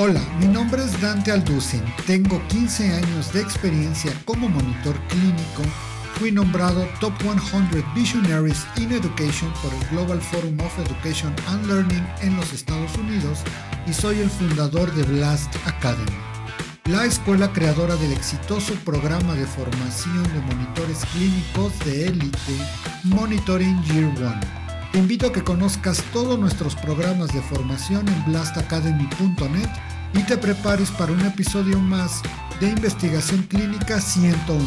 Hola, mi nombre es Dante Alducin. Tengo 15 años de experiencia como monitor clínico. Fui nombrado Top 100 Visionaries in Education por el Global Forum of Education and Learning en los Estados Unidos y soy el fundador de Blast Academy, la escuela creadora del exitoso programa de formación de monitores clínicos de élite Monitoring Year One. Te invito a que conozcas todos nuestros programas de formación en blastacademy.net y te prepares para un episodio más de Investigación Clínica 101,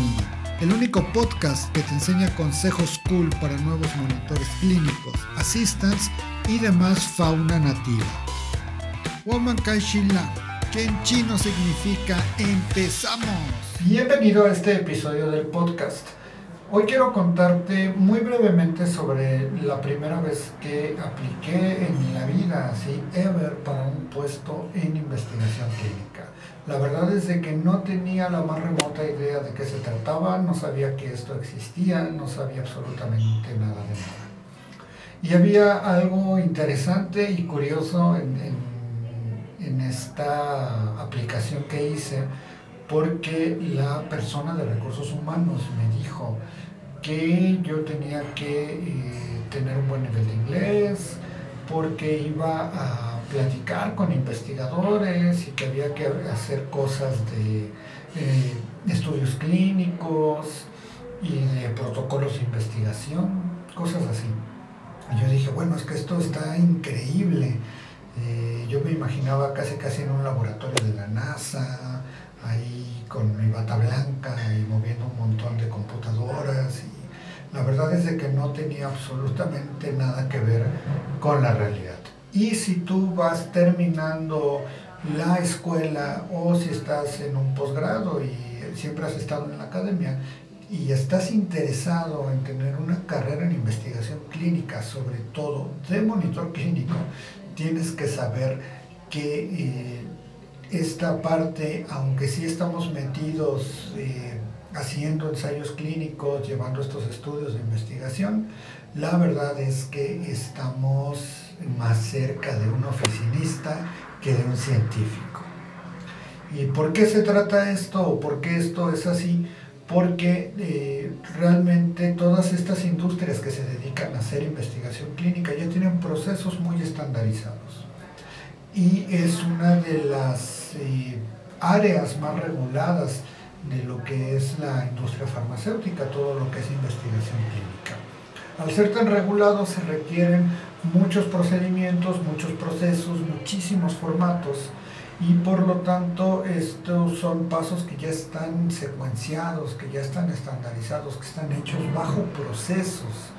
el único podcast que te enseña consejos cool para nuevos monitores clínicos, assistants y demás fauna nativa. Woman Kaishila, que en chino significa empezamos. Bienvenido a este episodio del podcast. Hoy quiero contarte muy brevemente sobre la primera vez que apliqué en la vida, así, ever, para un puesto en investigación clínica. La verdad es de que no tenía la más remota idea de qué se trataba, no sabía que esto existía, no sabía absolutamente nada de nada. Y había algo interesante y curioso en, en, en esta aplicación que hice, porque la persona de recursos humanos me dijo, que yo tenía que eh, tener un buen nivel de inglés, porque iba a platicar con investigadores y que había que hacer cosas de eh, estudios clínicos y protocolos de investigación, cosas así. Y yo dije, bueno, es que esto está increíble. Eh, yo me imaginaba casi casi en un laboratorio de la NASA, ahí con mi bata blanca y moviendo un montón de computadoras. Y la verdad es que no tenía absolutamente nada que ver con la realidad. Y si tú vas terminando la escuela o si estás en un posgrado y siempre has estado en la academia y estás interesado en tener una carrera en investigación clínica, sobre todo de monitor clínico, tienes que saber que eh, esta parte, aunque sí estamos metidos eh, haciendo ensayos clínicos, llevando estos estudios de investigación, la verdad es que estamos más cerca de un oficinista que de un científico. ¿Y por qué se trata esto o por qué esto es así? Porque eh, realmente todas estas industrias que se dedican a hacer investigación clínica ya tienen procesos muy estandarizados y es una de las eh, áreas más reguladas de lo que es la industria farmacéutica, todo lo que es investigación clínica. Al ser tan regulado se requieren muchos procedimientos, muchos procesos, muchísimos formatos y por lo tanto estos son pasos que ya están secuenciados, que ya están estandarizados, que están hechos bajo procesos.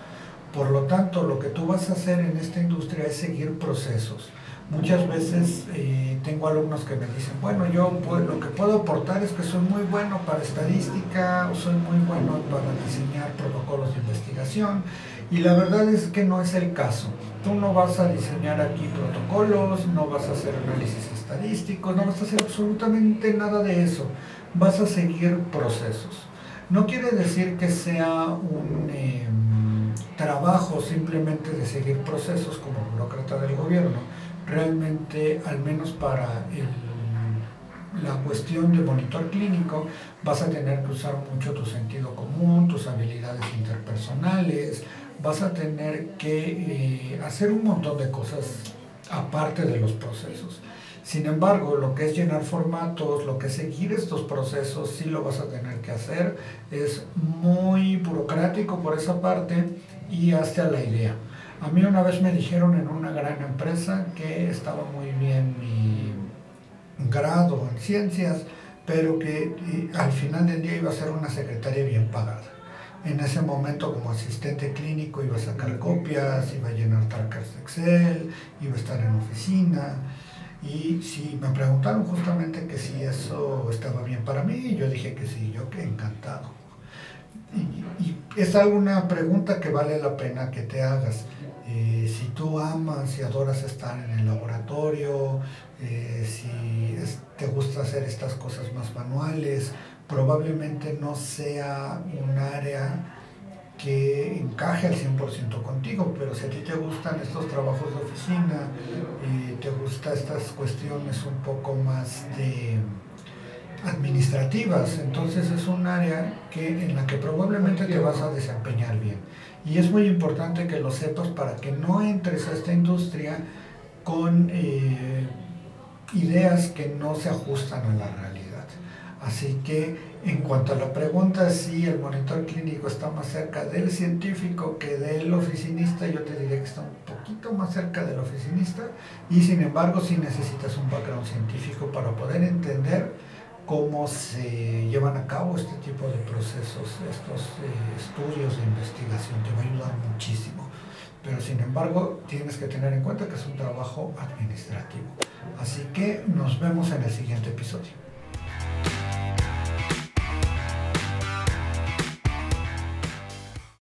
Por lo tanto, lo que tú vas a hacer en esta industria es seguir procesos. Muchas veces eh, tengo alumnos que me dicen, bueno, yo lo que puedo aportar es que soy muy bueno para estadística, o soy muy bueno para diseñar protocolos de investigación, y la verdad es que no es el caso. Tú no vas a diseñar aquí protocolos, no vas a hacer análisis estadísticos, no vas a hacer absolutamente nada de eso. Vas a seguir procesos. No quiere decir que sea un em, trabajo simplemente de seguir procesos como burócrata del gobierno realmente, al menos para la cuestión de monitor clínico, vas a tener que usar mucho tu sentido común, tus habilidades interpersonales, vas a tener que eh, hacer un montón de cosas aparte de los procesos. Sin embargo, lo que es llenar formatos, lo que es seguir estos procesos, sí lo vas a tener que hacer. Es muy burocrático por esa parte y hasta la idea. A mí una vez me dijeron en una gran empresa que estaba muy bien mi grado en ciencias, pero que al final del día iba a ser una secretaria bien pagada. En ese momento como asistente clínico iba a sacar copias, iba a llenar trackers de Excel, iba a estar en oficina. Y si me preguntaron justamente que si eso estaba bien para mí, yo dije que sí, yo que encantado. Y, y es alguna pregunta que vale la pena que te hagas. Eh, si tú amas y adoras estar en el laboratorio, eh, si te gusta hacer estas cosas más manuales, probablemente no sea un área que encaje al 100% contigo, pero si a ti te gustan estos trabajos de oficina, y te gustan estas cuestiones un poco más de administrativas, entonces es un área que, en la que probablemente te vas a desempeñar bien. Y es muy importante que lo sepas para que no entres a esta industria con eh, ideas que no se ajustan a la realidad. Así que en cuanto a la pregunta si el monitor clínico está más cerca del científico que del oficinista, yo te diría que está un poquito más cerca del oficinista y sin embargo si necesitas un background científico para poder entender cómo se llevan a cabo este tipo de procesos, estos eh, estudios de investigación, te va a ayudar muchísimo. Pero sin embargo tienes que tener en cuenta que es un trabajo administrativo. Así que nos vemos en el siguiente episodio.